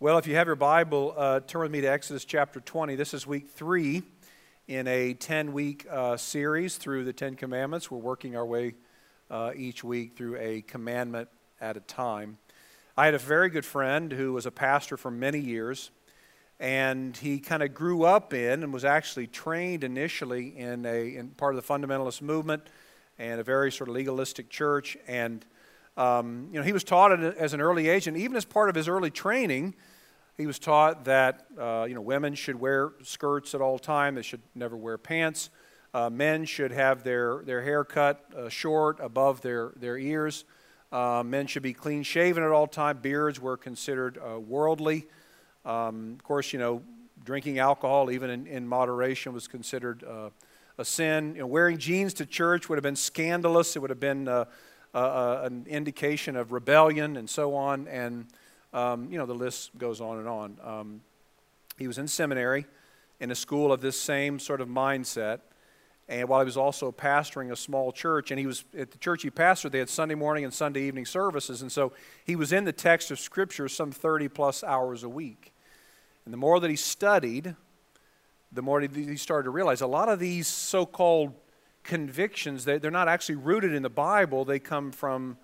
Well, if you have your Bible, uh, turn with me to Exodus chapter 20. This is week three in a 10 week uh, series through the Ten Commandments. We're working our way uh, each week through a commandment at a time. I had a very good friend who was a pastor for many years, and he kind of grew up in and was actually trained initially in, a, in part of the fundamentalist movement and a very sort of legalistic church. And um, you know, he was taught as an early age, and even as part of his early training, he was taught that uh, you know women should wear skirts at all time. They should never wear pants. Uh, men should have their, their hair cut uh, short above their, their ears. Uh, men should be clean shaven at all time. Beards were considered uh, worldly. Um, of course, you know, drinking alcohol, even in, in moderation, was considered uh, a sin. You know, wearing jeans to church would have been scandalous. It would have been uh, an indication of rebellion and so on. And, um, you know, the list goes on and on. Um, he was in seminary in a school of this same sort of mindset. And while he was also pastoring a small church, and he was at the church he pastored, they had Sunday morning and Sunday evening services. And so he was in the text of Scripture some 30 plus hours a week. And the more that he studied, the more he started to realize a lot of these so called convictions, they, they're not actually rooted in the Bible. They come from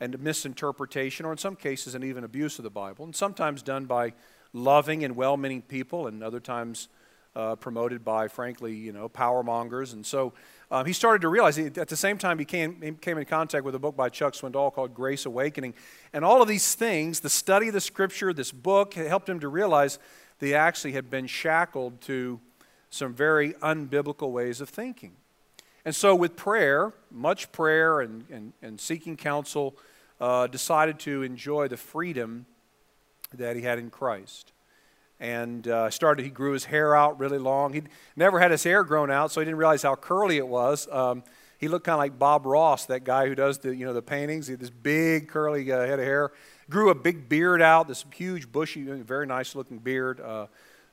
a misinterpretation or, in some cases, an even abuse of the Bible. And sometimes done by loving and well meaning people, and other times uh, promoted by, frankly, you know, power mongers. And so um, he started to realize, at the same time, he came, he came in contact with a book by Chuck Swindoll called Grace Awakening. And all of these things, the study of the scripture, this book, helped him to realize they actually had been shackled to some very unbiblical ways of thinking. And so, with prayer, much prayer and, and, and seeking counsel, uh, decided to enjoy the freedom that he had in Christ. And uh, started, he grew his hair out really long. He'd never had his hair grown out, so he didn't realize how curly it was. Um, he looked kind of like Bob Ross, that guy who does the, you know, the paintings. He had this big curly uh, head of hair. Grew a big beard out, this huge, bushy, very nice looking beard.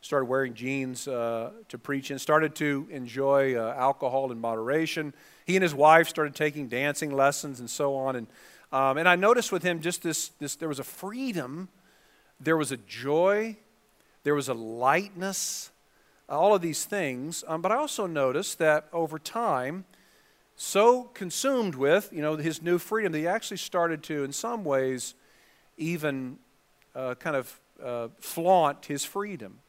Uh, started wearing jeans uh, to preach and started to enjoy uh, alcohol in moderation. He and his wife started taking dancing lessons and so on. And, um, and I noticed with him just this, this there was a freedom, there was a joy, there was a lightness, all of these things. Um, but I also noticed that over time, so consumed with you know his new freedom that he actually started to, in some ways, even uh, kind of uh, flaunt his freedom.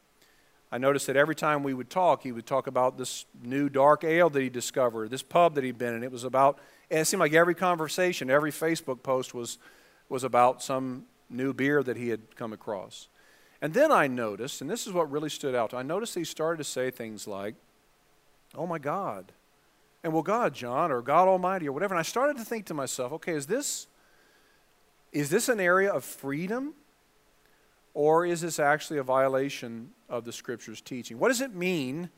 I noticed that every time we would talk, he would talk about this new dark ale that he discovered, this pub that he'd been in. It was about, and it seemed like every conversation, every Facebook post was, was about some new beer that he had come across. And then I noticed, and this is what really stood out, I noticed he started to say things like, Oh my God. And well, God, John, or God Almighty, or whatever. And I started to think to myself, okay, is this, is this an area of freedom? Or is this actually a violation of the Scripture's teaching? What does it mean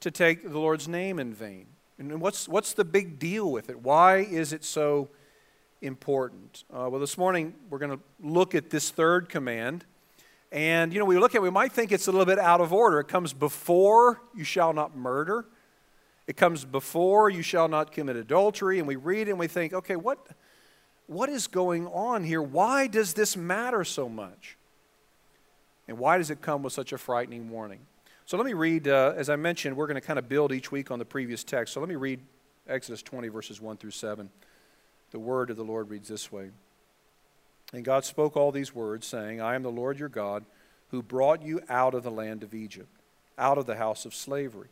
to take the Lord's name in vain? And what's, what's the big deal with it? Why is it so important? Uh, well, this morning we're going to look at this third command. And, you know, we look at it, we might think it's a little bit out of order. It comes before you shall not murder. It comes before you shall not commit adultery. And we read and we think, okay, what, what is going on here? Why does this matter so much? And why does it come with such a frightening warning? So let me read, uh, as I mentioned, we're going to kind of build each week on the previous text. So let me read Exodus 20, verses 1 through 7. The word of the Lord reads this way And God spoke all these words, saying, I am the Lord your God, who brought you out of the land of Egypt, out of the house of slavery.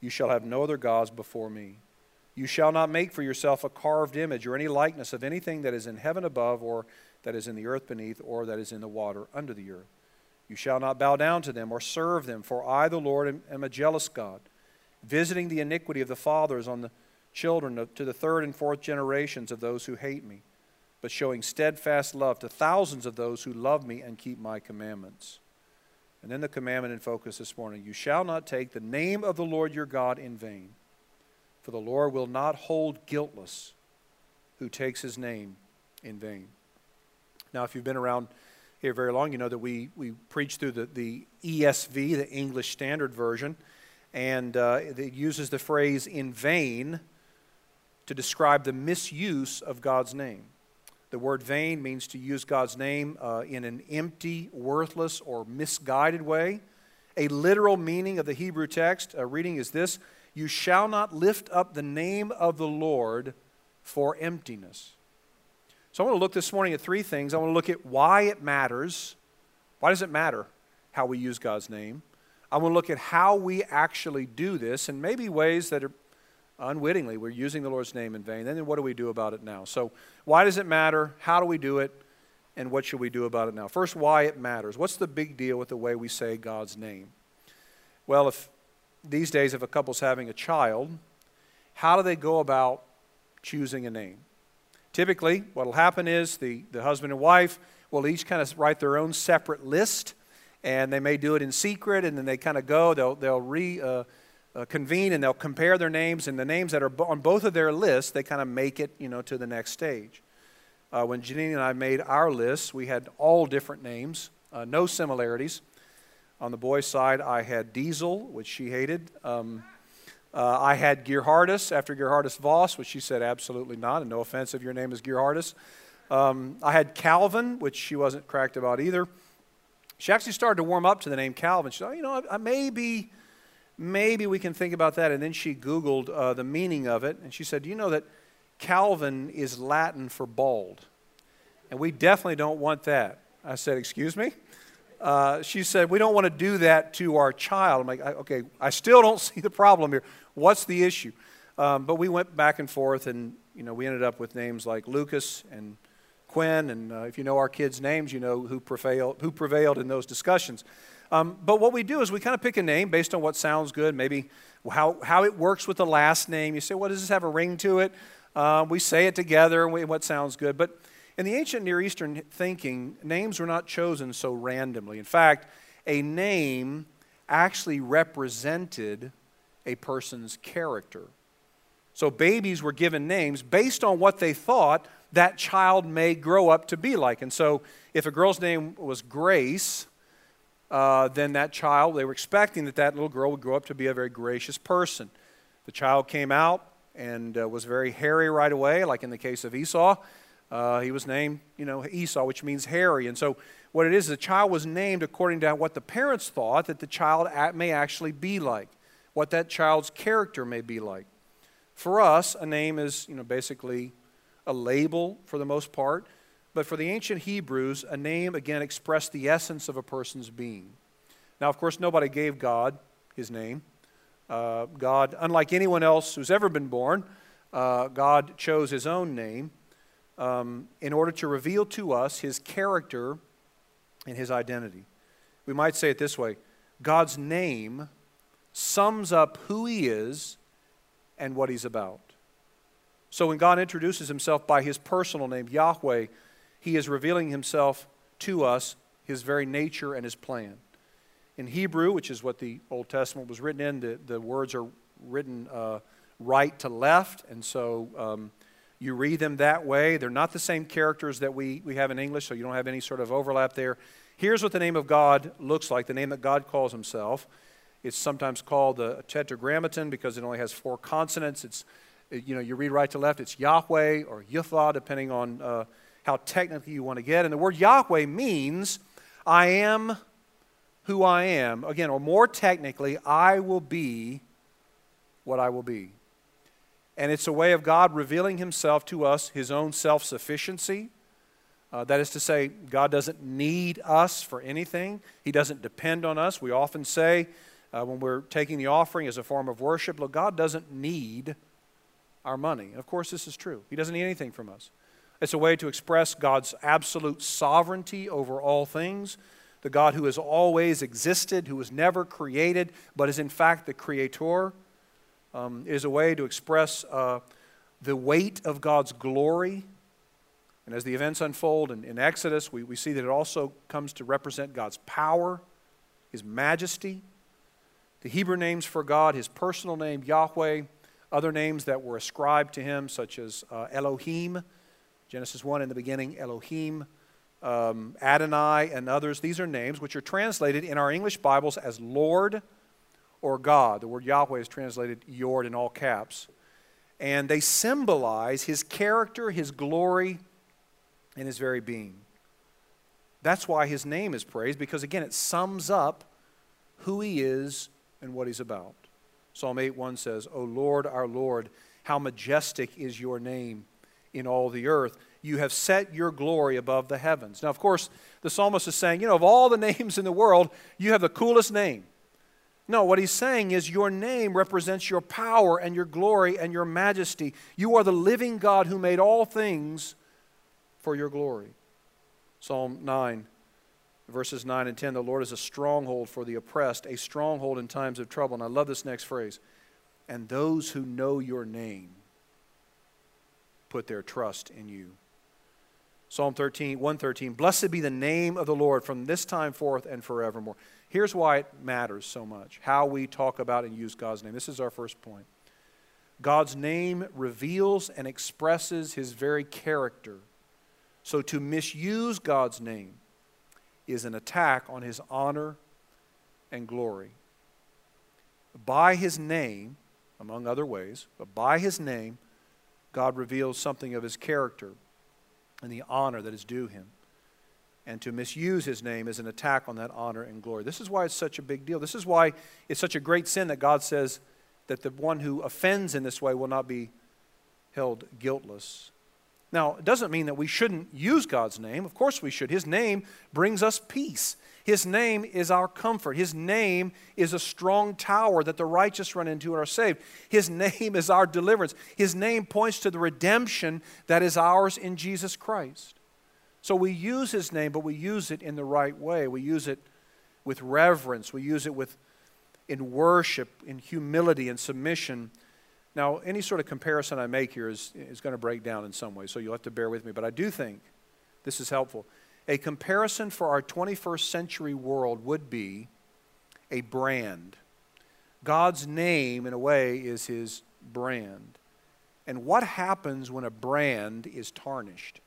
You shall have no other gods before me. You shall not make for yourself a carved image or any likeness of anything that is in heaven above, or that is in the earth beneath, or that is in the water under the earth. You shall not bow down to them or serve them, for I, the Lord, am a jealous God, visiting the iniquity of the fathers on the children to the third and fourth generations of those who hate me, but showing steadfast love to thousands of those who love me and keep my commandments. And then the commandment in focus this morning You shall not take the name of the Lord your God in vain, for the Lord will not hold guiltless who takes his name in vain. Now, if you've been around here very long, you know that we, we preach through the, the ESV, the English Standard Version, and uh, it uses the phrase in vain to describe the misuse of God's name. The word vain means to use God's name uh, in an empty, worthless, or misguided way. A literal meaning of the Hebrew text uh, reading is this You shall not lift up the name of the Lord for emptiness. So I want to look this morning at three things. I want to look at why it matters. Why does it matter how we use God's name? I want to look at how we actually do this and maybe ways that are unwittingly we're using the Lord's name in vain. Then what do we do about it now? So, why does it matter? How do we do it? And what should we do about it now? First, why it matters. What's the big deal with the way we say God's name? Well, if these days, if a couple's having a child, how do they go about choosing a name? Typically, what will happen is the, the husband and wife will each kind of write their own separate list, and they may do it in secret, and then they kind of go, they'll, they'll re. Uh, uh, convene and they'll compare their names, and the names that are on both of their lists, they kind of make it, you know, to the next stage. Uh, when Janine and I made our lists, we had all different names, uh, no similarities. On the boys' side, I had Diesel, which she hated. Um, uh, I had Geerhardus after Geerhardus Vos, which she said absolutely not, and no offense if your name is Geerhardus. Um, I had Calvin, which she wasn't cracked about either. She actually started to warm up to the name Calvin. She said, you know, I, I may be maybe we can think about that. And then she Googled uh, the meaning of it, and she said, Do you know that Calvin is Latin for bald? And we definitely don't want that. I said, Excuse me? Uh, she said, We don't want to do that to our child. I'm like, Okay, I still don't see the problem here. What's the issue? Um, but we went back and forth, and you know, we ended up with names like Lucas and Quinn. And uh, if you know our kids' names, you know who prevailed, who prevailed in those discussions. Um, but what we do is we kind of pick a name based on what sounds good, maybe how, how it works with the last name. You say, well, does this have a ring to it? Uh, we say it together and we, what sounds good. But in the ancient Near Eastern thinking, names were not chosen so randomly. In fact, a name actually represented a person's character. So babies were given names based on what they thought that child may grow up to be like. And so if a girl's name was Grace, uh, then that child, they were expecting that that little girl would grow up to be a very gracious person. The child came out and uh, was very hairy right away, like in the case of Esau. Uh, he was named, you know, Esau, which means hairy. And so, what it is, the child was named according to what the parents thought that the child may actually be like, what that child's character may be like. For us, a name is, you know, basically a label for the most part. But for the ancient Hebrews, a name again expressed the essence of a person's being. Now, of course, nobody gave God his name. Uh, God, unlike anyone else who's ever been born, uh, God chose his own name um, in order to reveal to us his character and his identity. We might say it this way God's name sums up who he is and what he's about. So when God introduces himself by his personal name, Yahweh, he is revealing himself to us, his very nature and his plan. In Hebrew, which is what the Old Testament was written in, the, the words are written uh, right to left, and so um, you read them that way. They're not the same characters that we, we have in English, so you don't have any sort of overlap there. Here's what the name of God looks like the name that God calls himself. It's sometimes called the tetragrammaton because it only has four consonants. It's, you know, you read right to left, it's Yahweh or Yuthah, depending on. Uh, how technically you want to get. And the word Yahweh means, I am who I am. Again, or more technically, I will be what I will be. And it's a way of God revealing Himself to us, His own self sufficiency. Uh, that is to say, God doesn't need us for anything, He doesn't depend on us. We often say uh, when we're taking the offering as a form of worship, look, God doesn't need our money. And of course, this is true. He doesn't need anything from us. It's a way to express God's absolute sovereignty over all things, the God who has always existed, who was never created, but is in fact the creator. Um, is a way to express uh, the weight of God's glory. And as the events unfold in, in Exodus, we, we see that it also comes to represent God's power, His majesty. The Hebrew names for God, His personal name, Yahweh, other names that were ascribed to Him, such as uh, Elohim Genesis 1 in the beginning, Elohim, um, Adonai, and others. These are names which are translated in our English Bibles as Lord or God. The word Yahweh is translated Lord in all caps. And they symbolize his character, his glory, and his very being. That's why his name is praised, because again, it sums up who he is and what he's about. Psalm 8 1 says, O Lord, our Lord, how majestic is your name in all the earth. You have set your glory above the heavens. Now, of course, the psalmist is saying, you know, of all the names in the world, you have the coolest name. No, what he's saying is your name represents your power and your glory and your majesty. You are the living God who made all things for your glory. Psalm 9, verses 9 and 10 The Lord is a stronghold for the oppressed, a stronghold in times of trouble. And I love this next phrase. And those who know your name put their trust in you. Psalm 13, 113 Blessed be the name of the Lord from this time forth and forevermore. Here's why it matters so much how we talk about and use God's name. This is our first point. God's name reveals and expresses his very character. So to misuse God's name is an attack on his honor and glory. By his name, among other ways, but by his name, God reveals something of his character and the honor that is due him and to misuse his name is an attack on that honor and glory. This is why it's such a big deal. This is why it's such a great sin that God says that the one who offends in this way will not be held guiltless. Now, it doesn't mean that we shouldn't use God's name. Of course we should. His name brings us peace. His name is our comfort. His name is a strong tower that the righteous run into and are saved. His name is our deliverance. His name points to the redemption that is ours in Jesus Christ. So we use his name, but we use it in the right way. We use it with reverence. We use it with in worship, in humility and submission. Now, any sort of comparison I make here is, is going to break down in some way, so you'll have to bear with me. But I do think this is helpful. A comparison for our 21st century world would be a brand. God's name, in a way, is his brand. And what happens when a brand is tarnished?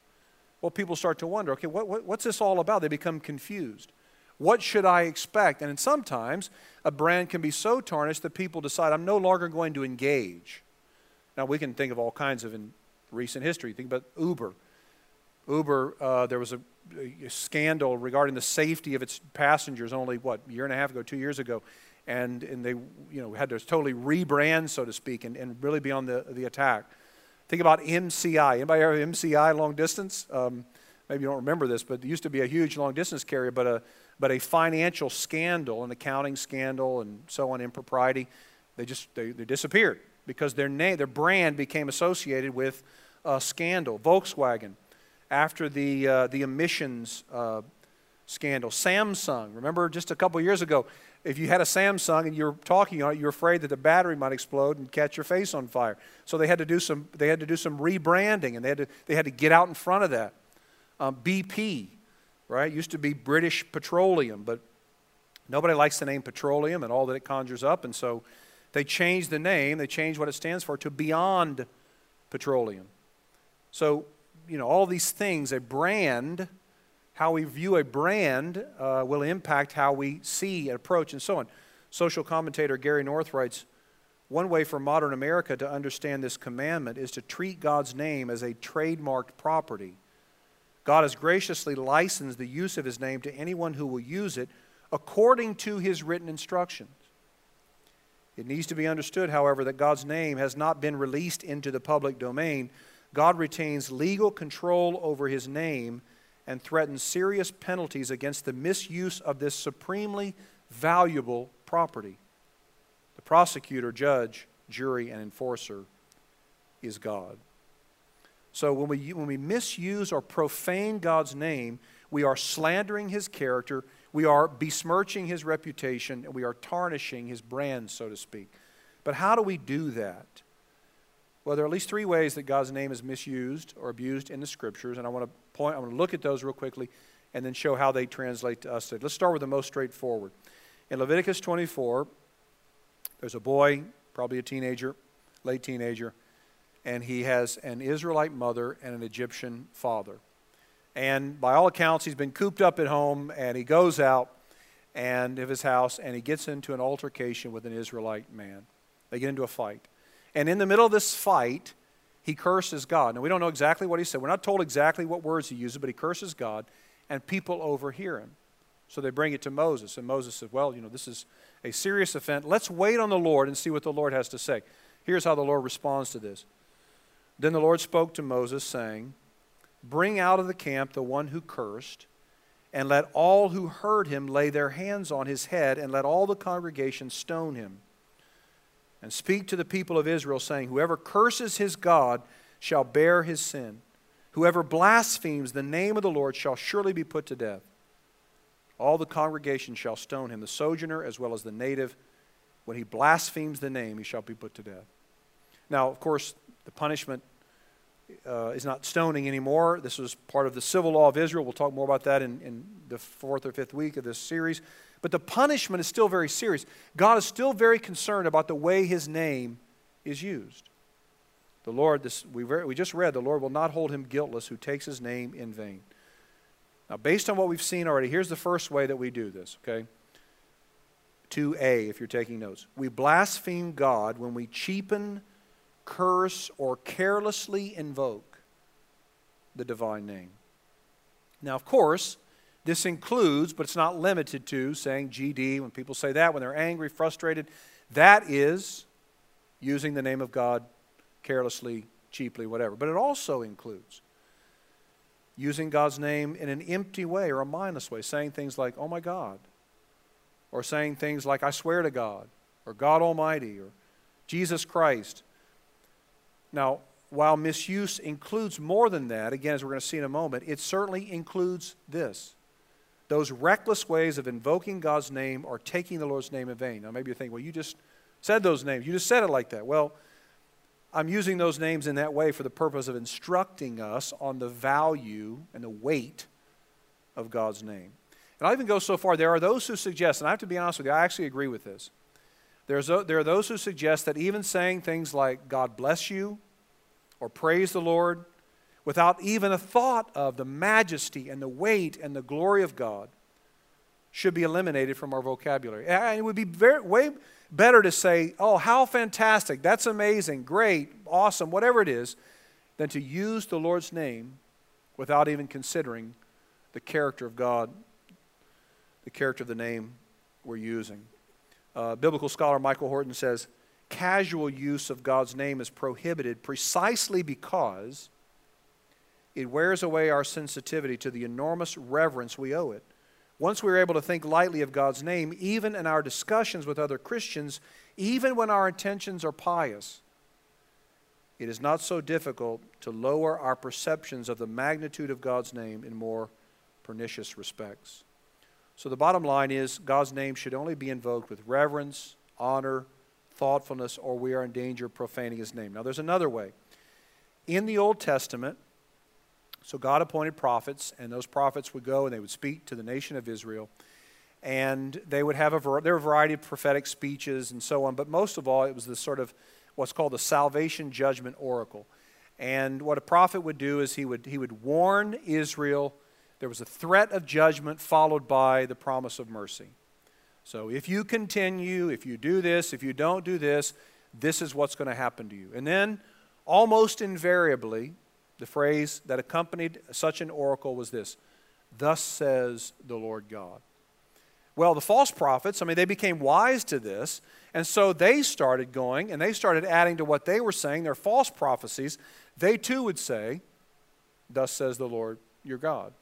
well, people start to wonder okay, what, what, what's this all about? They become confused. What should I expect? And sometimes a brand can be so tarnished that people decide, I'm no longer going to engage. Now, we can think of all kinds of in recent history. Think about Uber. Uber, uh, there was a, a, scandal regarding the safety of its passengers only, what, a year and a half ago, two years ago. And, and they you know, had to totally rebrand, so to speak, and, and really be on the, the attack. Think about MCI. Anybody ever MCI long distance? Um, maybe you don't remember this, but it used to be a huge long distance carrier, but a, but a financial scandal, an accounting scandal, and so on, impropriety, they just they, they disappeared because their name, their brand became associated with a scandal. Volkswagen, after the uh, the emissions uh, scandal. Samsung, remember just a couple years ago, if you had a Samsung and you're talking on it, you're afraid that the battery might explode and catch your face on fire. So they had to do some, they had to do some rebranding and they had to, they had to get out in front of that. Um, BP, right, used to be British Petroleum, but nobody likes the name petroleum and all that it conjures up. And so they changed the name, they changed what it stands for to Beyond Petroleum. So, you know, all these things, a brand how we view a brand uh, will impact how we see and approach and so on. Social commentator Gary North writes One way for modern America to understand this commandment is to treat God's name as a trademarked property. God has graciously licensed the use of his name to anyone who will use it according to his written instructions. It needs to be understood, however, that God's name has not been released into the public domain. God retains legal control over his name and threatens serious penalties against the misuse of this supremely valuable property. The prosecutor, judge, jury, and enforcer is God. So when we, when we misuse or profane God's name, we are slandering his character, we are besmirching his reputation, and we are tarnishing his brand, so to speak. But how do we do that? Well, there are at least three ways that God's name is misused or abused in the scriptures, and I want to point, I want to look at those real quickly and then show how they translate to us. Let's start with the most straightforward. In Leviticus 24, there's a boy, probably a teenager, late teenager, and he has an Israelite mother and an Egyptian father. And by all accounts, he's been cooped up at home, and he goes out and of his house, and he gets into an altercation with an Israelite man. They get into a fight. And in the middle of this fight, he curses God. Now, we don't know exactly what he said. We're not told exactly what words he uses, but he curses God, and people overhear him. So they bring it to Moses, and Moses said, Well, you know, this is a serious offense. Let's wait on the Lord and see what the Lord has to say. Here's how the Lord responds to this. Then the Lord spoke to Moses, saying, Bring out of the camp the one who cursed, and let all who heard him lay their hands on his head, and let all the congregation stone him and speak to the people of Israel, saying, Whoever curses his God shall bear his sin. Whoever blasphemes the name of the Lord shall surely be put to death. All the congregation shall stone him, the sojourner as well as the native. When he blasphemes the name, he shall be put to death. Now, of course, the punishment uh, is not stoning anymore. This was part of the civil law of Israel. We'll talk more about that in, in the fourth or fifth week of this series. But the punishment is still very serious. God is still very concerned about the way his name is used. The Lord, this, we, we just read, the Lord will not hold him guiltless who takes his name in vain. Now, based on what we've seen already, here's the first way that we do this, okay? 2a, if you're taking notes. We blaspheme God when we cheapen, curse, or carelessly invoke the divine name. Now, of course, this includes, but it's not limited to, saying GD when people say that, when they're angry, frustrated. That is using the name of God carelessly, cheaply, whatever. But it also includes using God's name in an empty way or a mindless way, saying things like, oh my God, or saying things like, I swear to God, or God Almighty, or Jesus Christ. Now, while misuse includes more than that, again, as we're going to see in a moment, it certainly includes this those reckless ways of invoking God's name or taking the Lord's name in vain. Now, maybe you're thinking, well, you just said those names. You just said it like that. Well, I'm using those names in that way for the purpose of instructing us on the value and the weight of God's name. And I'll even go so far, there are those who suggest, and I have to be honest with you, I actually agree with this. There's a, there are those who suggest that even saying things like, God bless you, or praise the Lord, without even a thought of the majesty and the weight and the glory of God should be eliminated from our vocabulary. And it would be very, way better to say, oh, how fantastic, that's amazing, great, awesome, whatever it is, than to use the Lord's name without even considering the character of God, the character of the name we're using. Uh, biblical scholar Michael Horton says, casual use of God's name is prohibited precisely because it wears away our sensitivity to the enormous reverence we owe it. Once we're able to think lightly of God's name, even in our discussions with other Christians, even when our intentions are pious, it is not so difficult to lower our perceptions of the magnitude of God's name in more pernicious respects. So the bottom line is God's name should only be invoked with reverence, honor, thoughtfulness, or we are in danger of profaning his name. Now, there's another way. In the Old Testament, so God appointed prophets, and those prophets would go and they would speak to the nation of Israel. And they would have a, there were a variety of prophetic speeches and so on, but most of all, it was the sort of what's called the salvation judgment oracle. And what a prophet would do is he would, he would warn Israel. There was a threat of judgment followed by the promise of mercy. So if you continue, if you do this, if you don't do this, this is what's going to happen to you. And then, almost invariably, the phrase that accompanied such an oracle was this Thus says the Lord God. Well, the false prophets, I mean, they became wise to this, and so they started going and they started adding to what they were saying, their false prophecies. They too would say, Thus says the Lord your God.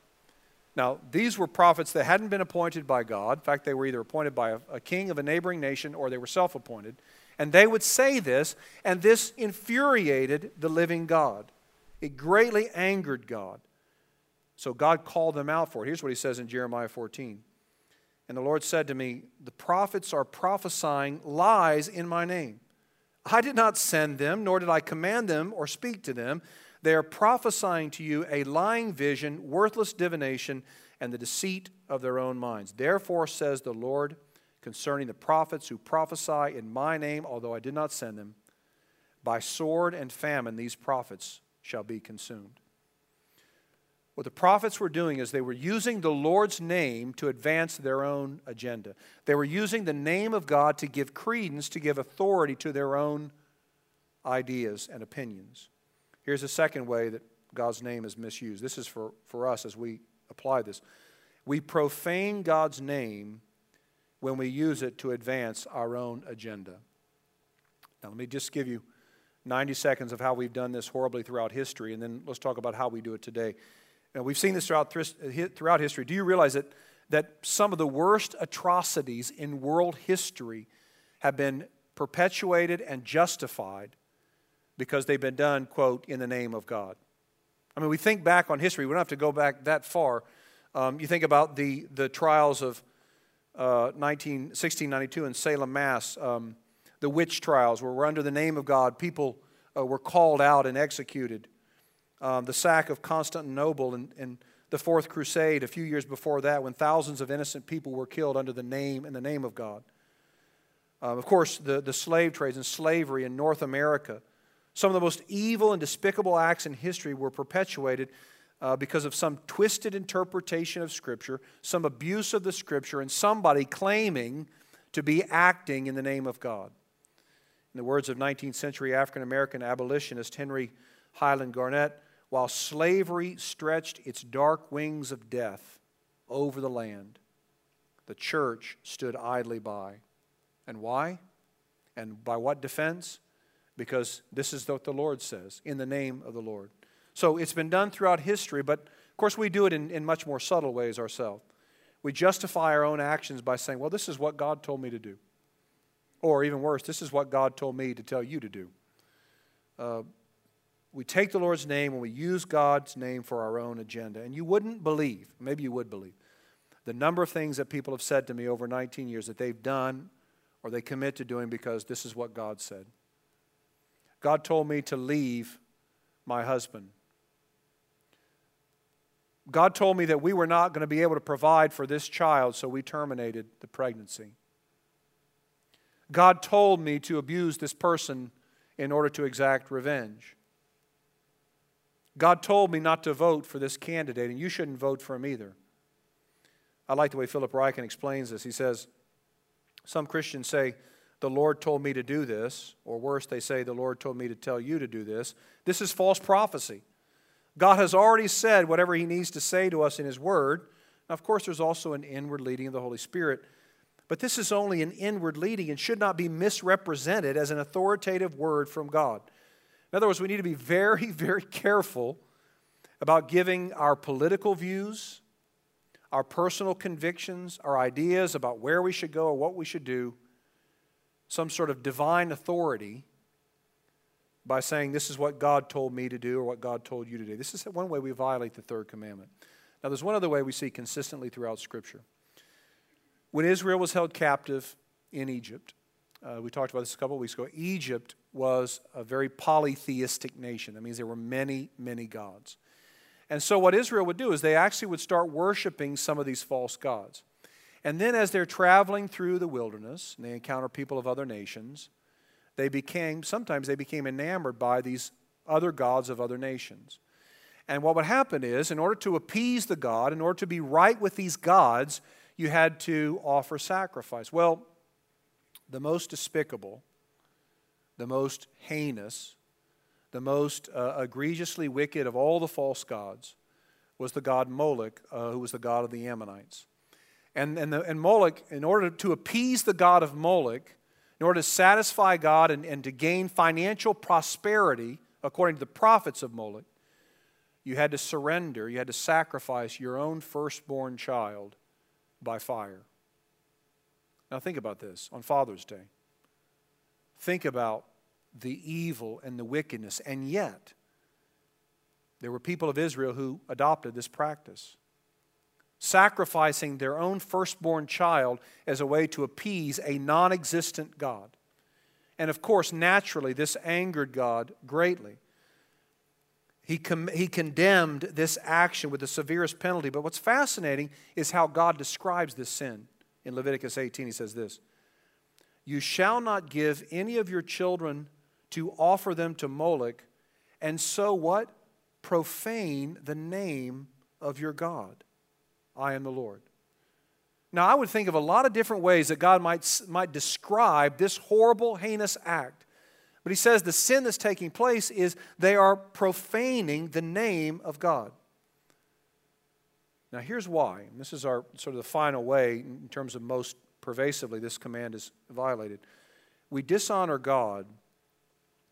Now, these were prophets that hadn't been appointed by God. In fact, they were either appointed by a, a king of a neighboring nation or they were self appointed. And they would say this, and this infuriated the living God. It greatly angered God. So God called them out for it. Here's what he says in Jeremiah 14. And the Lord said to me, The prophets are prophesying lies in my name. I did not send them, nor did I command them or speak to them. They are prophesying to you a lying vision, worthless divination, and the deceit of their own minds. Therefore, says the Lord concerning the prophets who prophesy in my name, although I did not send them, by sword and famine these prophets shall be consumed. What the prophets were doing is they were using the Lord's name to advance their own agenda. They were using the name of God to give credence, to give authority to their own ideas and opinions. Here's a second way that God's name is misused. This is for, for us as we apply this. We profane God's name when we use it to advance our own agenda. Now, let me just give you 90 seconds of how we've done this horribly throughout history, and then let's talk about how we do it today. Now, we've seen this throughout, throughout history. Do you realize that, that some of the worst atrocities in world history have been perpetuated and justified because they've been done, quote, in the name of God? I mean, we think back on history, we don't have to go back that far. Um, you think about the, the trials of uh, 19, 1692 in Salem, Mass. Um, the witch trials, where we're under the name of God, people uh, were called out and executed. Um, the sack of Constantinople and, and the Fourth Crusade a few years before that, when thousands of innocent people were killed under the name and the name of God. Um, of course, the, the slave trades and slavery in North America. Some of the most evil and despicable acts in history were perpetuated uh, because of some twisted interpretation of Scripture, some abuse of the Scripture, and somebody claiming to be acting in the name of God. In the words of 19th century African American abolitionist Henry Highland Garnet, while slavery stretched its dark wings of death over the land, the church stood idly by. And why? And by what defense? Because this is what the Lord says in the name of the Lord. So it's been done throughout history, but of course we do it in, in much more subtle ways ourselves. We justify our own actions by saying, well, this is what God told me to do. Or even worse, this is what God told me to tell you to do. Uh, we take the Lord's name and we use God's name for our own agenda. And you wouldn't believe, maybe you would believe, the number of things that people have said to me over 19 years that they've done or they commit to doing because this is what God said. God told me to leave my husband. God told me that we were not going to be able to provide for this child, so we terminated the pregnancy. God told me to abuse this person in order to exact revenge. God told me not to vote for this candidate, and you shouldn't vote for him either. I like the way Philip Ryken explains this. He says, Some Christians say, The Lord told me to do this, or worse, they say, The Lord told me to tell you to do this. This is false prophecy. God has already said whatever He needs to say to us in His Word. Now, of course, there's also an inward leading of the Holy Spirit. But this is only an inward leading and should not be misrepresented as an authoritative word from God. In other words, we need to be very, very careful about giving our political views, our personal convictions, our ideas about where we should go or what we should do, some sort of divine authority by saying, This is what God told me to do or what God told you to do. This is one way we violate the third commandment. Now, there's one other way we see consistently throughout Scripture. When Israel was held captive in Egypt, uh, we talked about this a couple weeks ago, Egypt was a very polytheistic nation. That means there were many, many gods. And so, what Israel would do is they actually would start worshiping some of these false gods. And then, as they're traveling through the wilderness and they encounter people of other nations, they became, sometimes they became enamored by these other gods of other nations. And what would happen is, in order to appease the God, in order to be right with these gods, you had to offer sacrifice. Well, the most despicable, the most heinous, the most uh, egregiously wicked of all the false gods was the god Moloch, uh, who was the god of the Ammonites. And, and, the, and Moloch, in order to appease the god of Moloch, in order to satisfy God and, and to gain financial prosperity, according to the prophets of Moloch, you had to surrender, you had to sacrifice your own firstborn child by fire. Now, think about this on Father's Day. Think about the evil and the wickedness, and yet, there were people of Israel who adopted this practice, sacrificing their own firstborn child as a way to appease a non existent God. And of course, naturally, this angered God greatly. He, com- he condemned this action with the severest penalty. But what's fascinating is how God describes this sin. In Leviticus 18, he says this You shall not give any of your children to offer them to Moloch, and so what? Profane the name of your God. I am the Lord. Now, I would think of a lot of different ways that God might, might describe this horrible, heinous act. But he says the sin that's taking place is they are profaning the name of God. Now, here's why. This is our sort of the final way, in terms of most pervasively, this command is violated. We dishonor God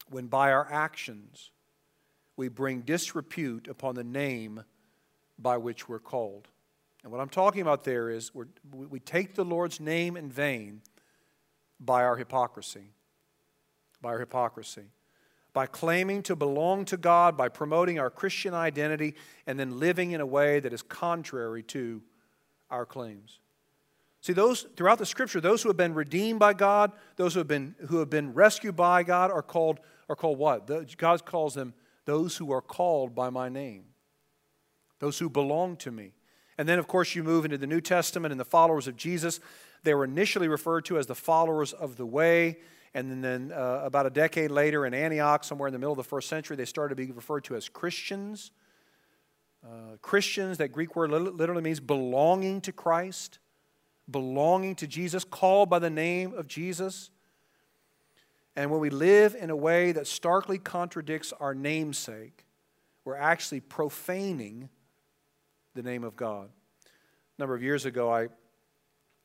when by our actions we bring disrepute upon the name by which we're called. And what I'm talking about there is we take the Lord's name in vain by our hypocrisy. By our hypocrisy. By claiming to belong to God, by promoting our Christian identity, and then living in a way that is contrary to our claims. See, those throughout the scripture, those who have been redeemed by God, those who have been, who have been rescued by God are called, are called what? The, God calls them those who are called by my name, those who belong to me. And then, of course, you move into the New Testament and the followers of Jesus. They were initially referred to as the followers of the way. And then, uh, about a decade later, in Antioch, somewhere in the middle of the first century, they started to be referred to as Christians. Uh, Christians, that Greek word literally means belonging to Christ, belonging to Jesus, called by the name of Jesus. And when we live in a way that starkly contradicts our namesake, we're actually profaning the name of God. A number of years ago, I,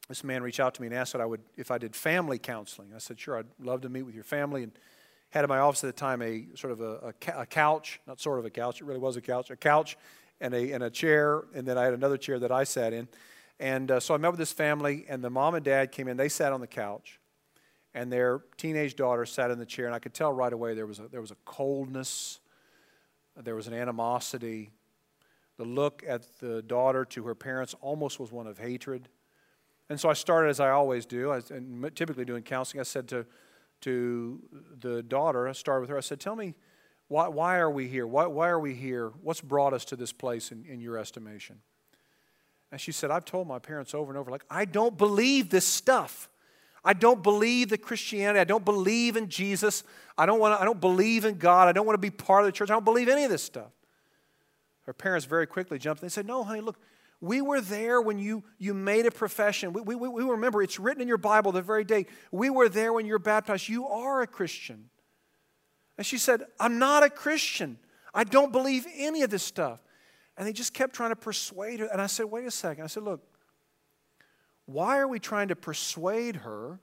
this man reached out to me and asked that I would, if I did family counseling. I said, sure, I'd love to meet with your family. And had in my office at the time a sort of a, a, a couch, not sort of a couch, it really was a couch, a couch and a, and a chair, and then I had another chair that I sat in. And uh, so I met with this family, and the mom and dad came in. They sat on the couch, and their teenage daughter sat in the chair, and I could tell right away there was a, there was a coldness, there was an animosity, the look at the daughter to her parents almost was one of hatred. And so I started, as I always do, and typically doing counseling, I said to, to the daughter, I started with her, I said, Tell me, why, why are we here? Why, why are we here? What's brought us to this place in, in your estimation? And she said, I've told my parents over and over, like, I don't believe this stuff. I don't believe the Christianity. I don't believe in Jesus. I don't, want to, I don't believe in God. I don't want to be part of the church. I don't believe any of this stuff. Her parents very quickly jumped and they said, No, honey, look, we were there when you, you made a profession. We, we, we remember, it's written in your Bible the very day. We were there when you're baptized. You are a Christian. And she said, I'm not a Christian. I don't believe any of this stuff. And they just kept trying to persuade her. And I said, Wait a second. I said, Look, why are we trying to persuade her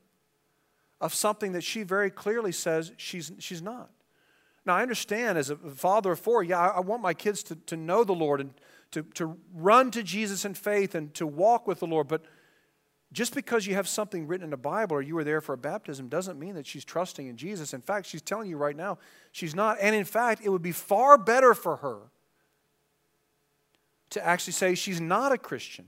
of something that she very clearly says she's, she's not? Now, I understand as a father of four, yeah, I, want my kids to, to know the Lord and to, to run to Jesus in faith and to walk with the Lord. But just because you have something written in the Bible or you were there for a baptism doesn't mean that she's trusting in Jesus. In fact, she's telling you right now she's not. And in fact, it would be far better for her to actually say she's not a Christian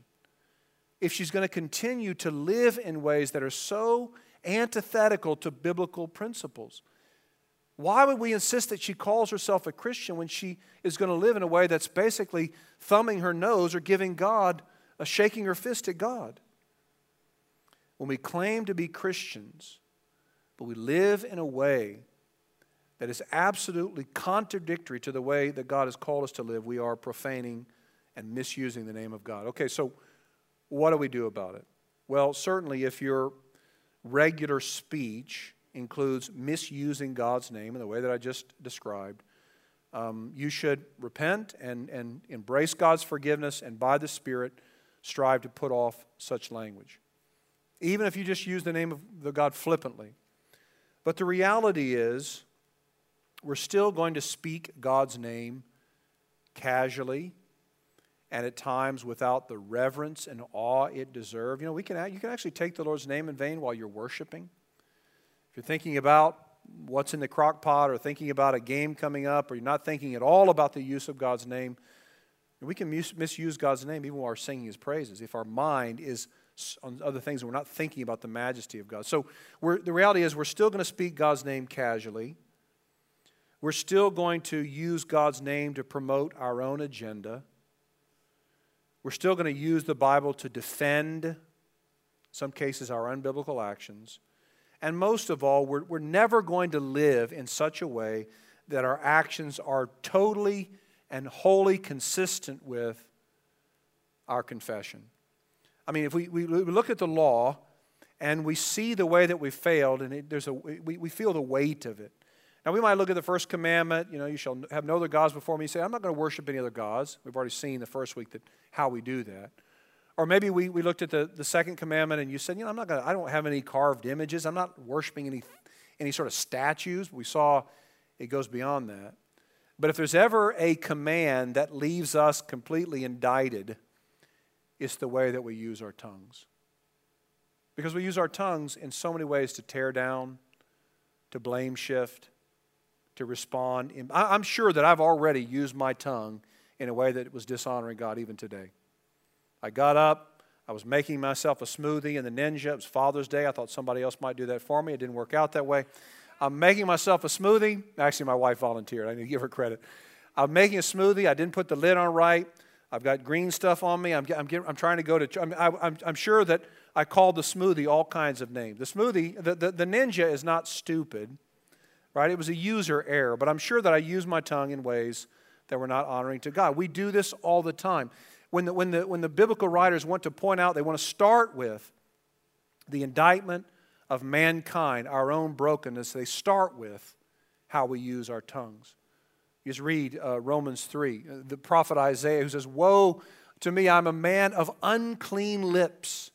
if she's going to continue to live in ways that are so antithetical to biblical principles. Why would we insist that she calls herself a Christian when she is going to live in a way that's basically thumbing her nose or giving God, a shaking her fist at God? When we claim to be Christians, but we live in a way that is absolutely contradictory to the way that God has called us to live, we are profaning and misusing the name of God. Okay, so what do we do about it? Well, certainly if your regular speech includes misusing God's name in the way that I just described, um, you should repent and, and embrace God's forgiveness and by the Spirit strive to put off such language. Even if you just use the name of the God flippantly. But the reality is, we're still going to speak God's name casually and at times without the reverence and awe it deserves. You know, we can, you can actually take the Lord's name in vain while you're worshiping. If you're thinking about what's in the crock pot or thinking about a game coming up or you're not thinking at all about the use of God's name, we can misuse God's name even while we're singing his praises if our mind is on other things and we're not thinking about the majesty of God. So the reality is we're still going to speak God's name casually. We're still going to use God's name to promote our own agenda. We're still going to use the Bible to defend, some cases, our unbiblical actions. And most of all, we're, we're never going to live in such a way that our actions are totally and wholly consistent with our confession. I mean, if we, we look at the law and we see the way that we failed, and it, there's a, we, we feel the weight of it. Now, we might look at the first commandment, you know, you shall have no other gods before me. You say, I'm not going to worship any other gods. We've already seen the first week that how we do that. Or maybe we, we looked at the, the second commandment and you said, you know, I'm not to, I don't have any carved images. I'm not worshiping any, any sort of statues. We saw it goes beyond that. But if there's ever a command that leaves us completely indicted, it's the way that we use our tongues. Because we use our tongues in so many ways to tear down, to blame shift, to respond. I'm sure that I've already used my tongue in a way that was dishonoring God even today. I got up, I was making myself a smoothie in the Ninja. It was Father's Day. I thought somebody else might do that for me. It didn't work out that way. I'm making myself a smoothie. Actually, my wife volunteered. I need to give her credit. I'm making a smoothie. I didn't put the lid on right. I've got green stuff on me. I'm, I'm, I'm trying to go to, I'm, I'm, I'm sure that I called the smoothie all kinds of names. The smoothie, the, the, the ninja is not stupid, right? It was a user error, but I'm sure that I used my tongue in ways that were not honoring to God. We do this all the time. When the, when the, when the biblical writers want to point out, they want to start with the indictment of mankind, our own brokenness, they start with how we use our tongues. You just read uh, Romans 3, uh, the prophet Isaiah who says, Woe to me, I'm a man of unclean lips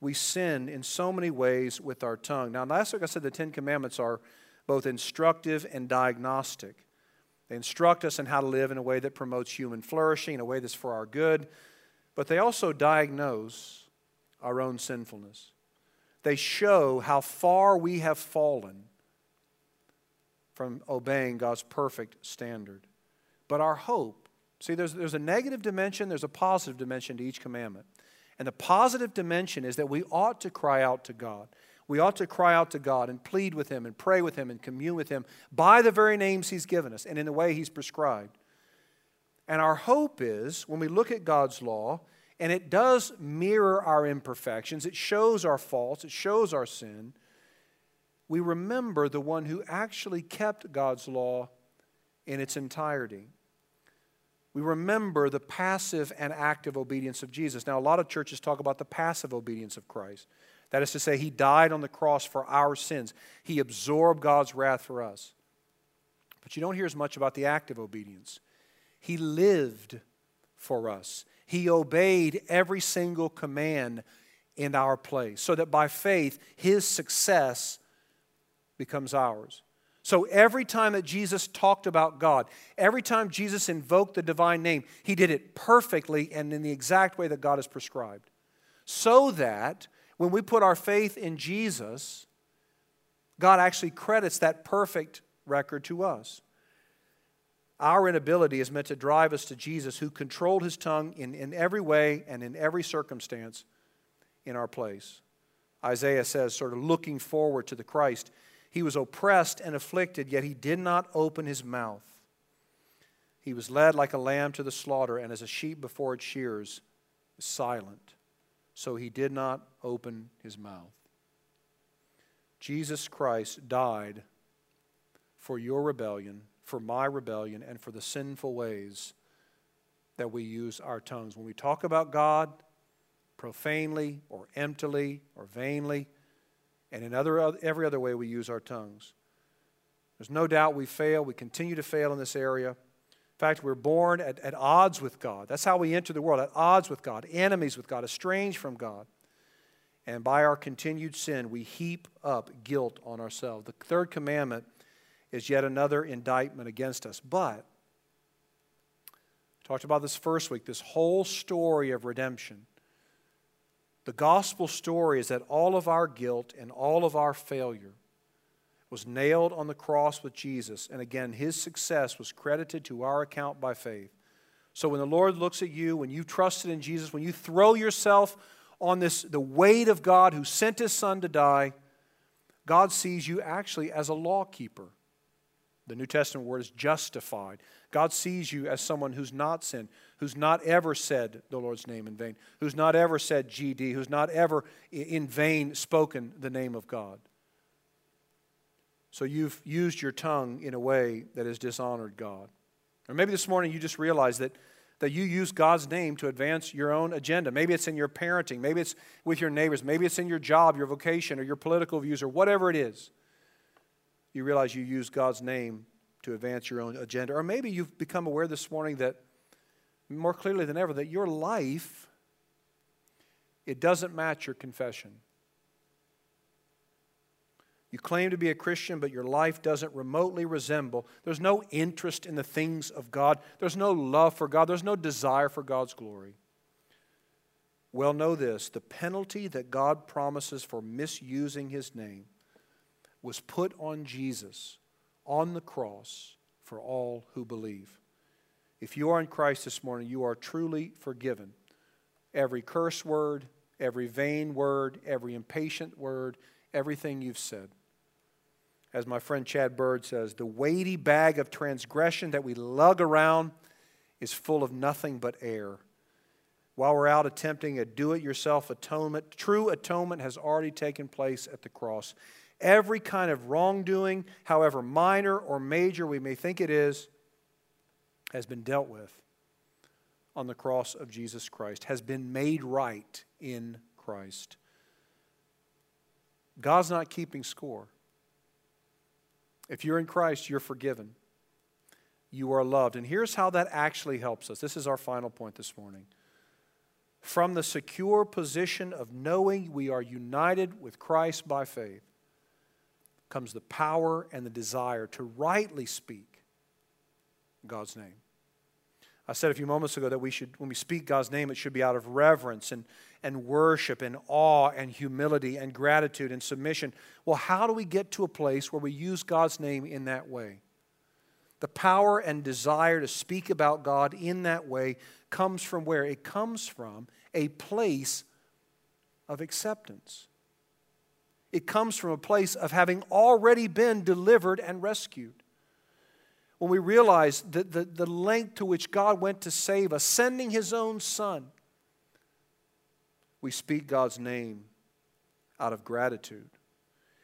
we sin in so many ways with our tongue. Now, last week I said the Ten Commandments are both instructive and diagnostic. They instruct us in how to live in a way that promotes human flourishing, in a way that's for our good, but they also diagnose our own sinfulness. They show how far we have fallen from obeying God's perfect standard. But our hope, see, there's, there's a negative dimension, there's a positive dimension to each commandment. And the positive dimension is that we ought to cry out to God. We ought to cry out to God and plead with Him and pray with Him and commune with Him by the very names He's given us and in the way He's prescribed. And our hope is when we look at God's law, and it does mirror our imperfections, it shows our faults, it shows our sin, we remember the one who actually kept God's law in its entirety we remember the passive and active obedience of Jesus. Now, a lot of churches talk about the passive obedience of Christ. That is to say, He died on the cross for our sins, He absorbed God's wrath for us. But you don't hear as much about the active obedience. He lived for us, He obeyed every single command in our place, so that by faith, His success becomes ours. So every time that Jesus talked about God, every time Jesus invoked the divine name, he did it perfectly and in the exact way that God has prescribed. So that when we put our faith in Jesus, God actually credits that perfect record to us. Our inability is meant to drive us to Jesus, who controlled his tongue in, in every way and in every circumstance in our place. Isaiah says, sort of looking forward to the Christ he was oppressed and afflicted, yet he did not open his mouth. He was led like a lamb to the slaughter, and as a sheep before its shears, silent. So he did not open his mouth. Jesus Christ died for your rebellion, for my rebellion, and for the sinful ways that we use our tongues. When we talk about God profanely or emptily or vainly, and in other, every other way we use our tongues. There's no doubt we fail. We continue to fail in this area. In fact, we're born at, at odds with God. That's how we enter the world, at odds with God, enemies with God, estranged from God. And by our continued sin, we heap up guilt on ourselves. The third commandment is yet another indictment against us. But, talked about this first week, this whole story of redemption the gospel story is that all of our guilt and all of our failure was nailed on the cross with Jesus. And again, his success was credited to our account by faith. So when the Lord looks at you, when you trusted in Jesus, when you throw yourself on this, the weight of God who sent his son to die, God sees you actually as a lawkeeper. The New Testament word is justified. God sees you as someone who's not sinned, who's not ever said the Lord's name in vain, who's not ever said GD, who's not ever in vain spoken the name of God. So you've used your tongue in a way that has dishonored God. Or maybe this morning you just realize that, that you use God's name to advance your own agenda. Maybe it's in your parenting, maybe it's with your neighbors, maybe it's in your job, your vocation, or your political views, or whatever it is. you realize you use God's name to advance your own agenda. Or maybe you've become aware this morning that more clearly than ever that your life it doesn't match your confession. You claim to be a Christian, but your life doesn't remotely resemble. There's no interest in the things of God. There's no love for God. There's no desire for God's glory. Well, know this the penalty that God promises for misusing his name was put on Jesus on the cross for all who believe. If you are in Christ this morning, you are truly forgiven. Every curse word, every vain word, every impatient word, everything you've said. As my friend Chad Bird says, the weighty bag of transgression that we lug around is full of nothing but air. While we're out attempting a do it yourself atonement, true atonement has already taken place at the cross. Every kind of wrongdoing, however minor or major we may think it is, has been dealt with on the cross of Jesus Christ, has been made right in Christ. God's not keeping score. If you're in Christ, you're forgiven. You are loved. And here's how that actually helps us. This is our final point this morning. From the secure position of knowing we are united with Christ by faith comes the power and the desire to rightly speak God's name. I said a few moments ago that we should, when we speak God's name, it should be out of reverence and, and worship and awe and humility and gratitude and submission. Well, how do we get to a place where we use God's name in that way? The power and desire to speak about God in that way comes from where? It comes from a place of acceptance. It comes from a place of having already been delivered and rescued when we realize the, the, the length to which God went to save us, sending His own Son, we speak God's name out of gratitude.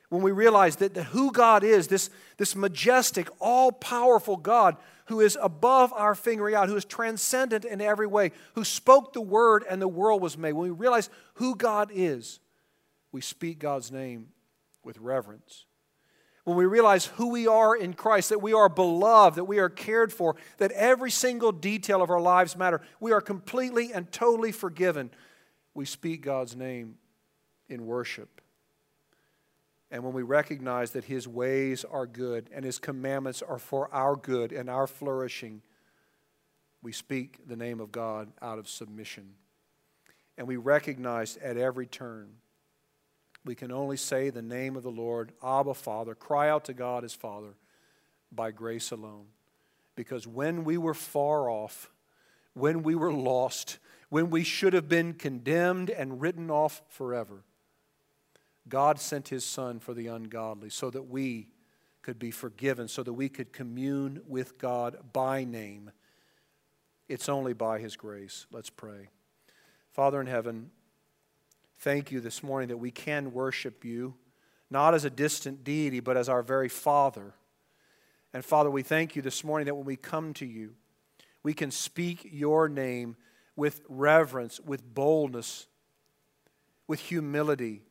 When we realize that, that who God is, this, this majestic, all powerful God who is above our fingering out, who is transcendent in every way, who spoke the word and the world was made, when we realize who God is, we speak God's name with reverence when we realize who we are in Christ, that we are beloved, that we are cared for, that every single detail of our lives matter, we are completely and totally forgiven, we speak God's name in worship. And when we recognize that His ways are good and His commandments are for our good and our flourishing, we speak the name of God out of submission. And we recognize at every turn we can only say the name of the Lord, Abba, Father, cry out to God as Father by grace alone. Because when we were far off, when we were lost, when we should have been condemned and written off forever, God sent His Son for the ungodly so that we could be forgiven, so that we could commune with God by name. It's only by His grace. Let's pray. Father in heaven, Thank you this morning that we can worship you, not as a distant deity, but as our very Father. And Father, we thank you this morning that when we come to you, we can speak your name with reverence, with boldness, with humility.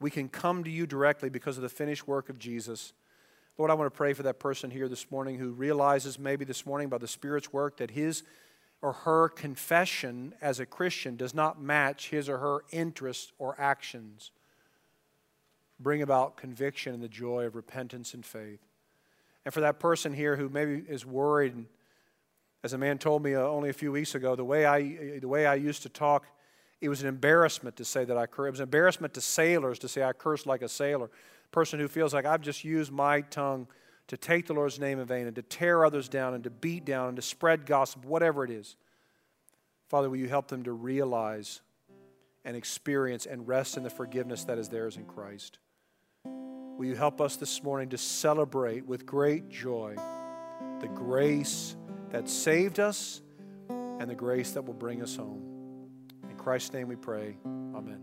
We can come to you directly because of the finished work of Jesus. Lord, I want to pray for that person here this morning who realizes maybe this morning by the Spirit's work that his or her confession as a Christian does not match his or her interests or actions, bring about conviction and the joy of repentance and faith. And for that person here who maybe is worried, as a man told me uh, only a few weeks ago, the way I, the way I used to talk, it was an embarrassment to say that I curse. It was an embarrassment to sailors to say I curse like a sailor. Person who feels like I've just used my tongue to take the Lord's name in vain and to tear others down and to beat down and to spread gossip, whatever it is. Father, will you help them to realize and experience and rest in the forgiveness that is theirs in Christ? Will you help us this morning to celebrate with great joy the grace that saved us and the grace that will bring us home? In Christ's name we pray. Amen.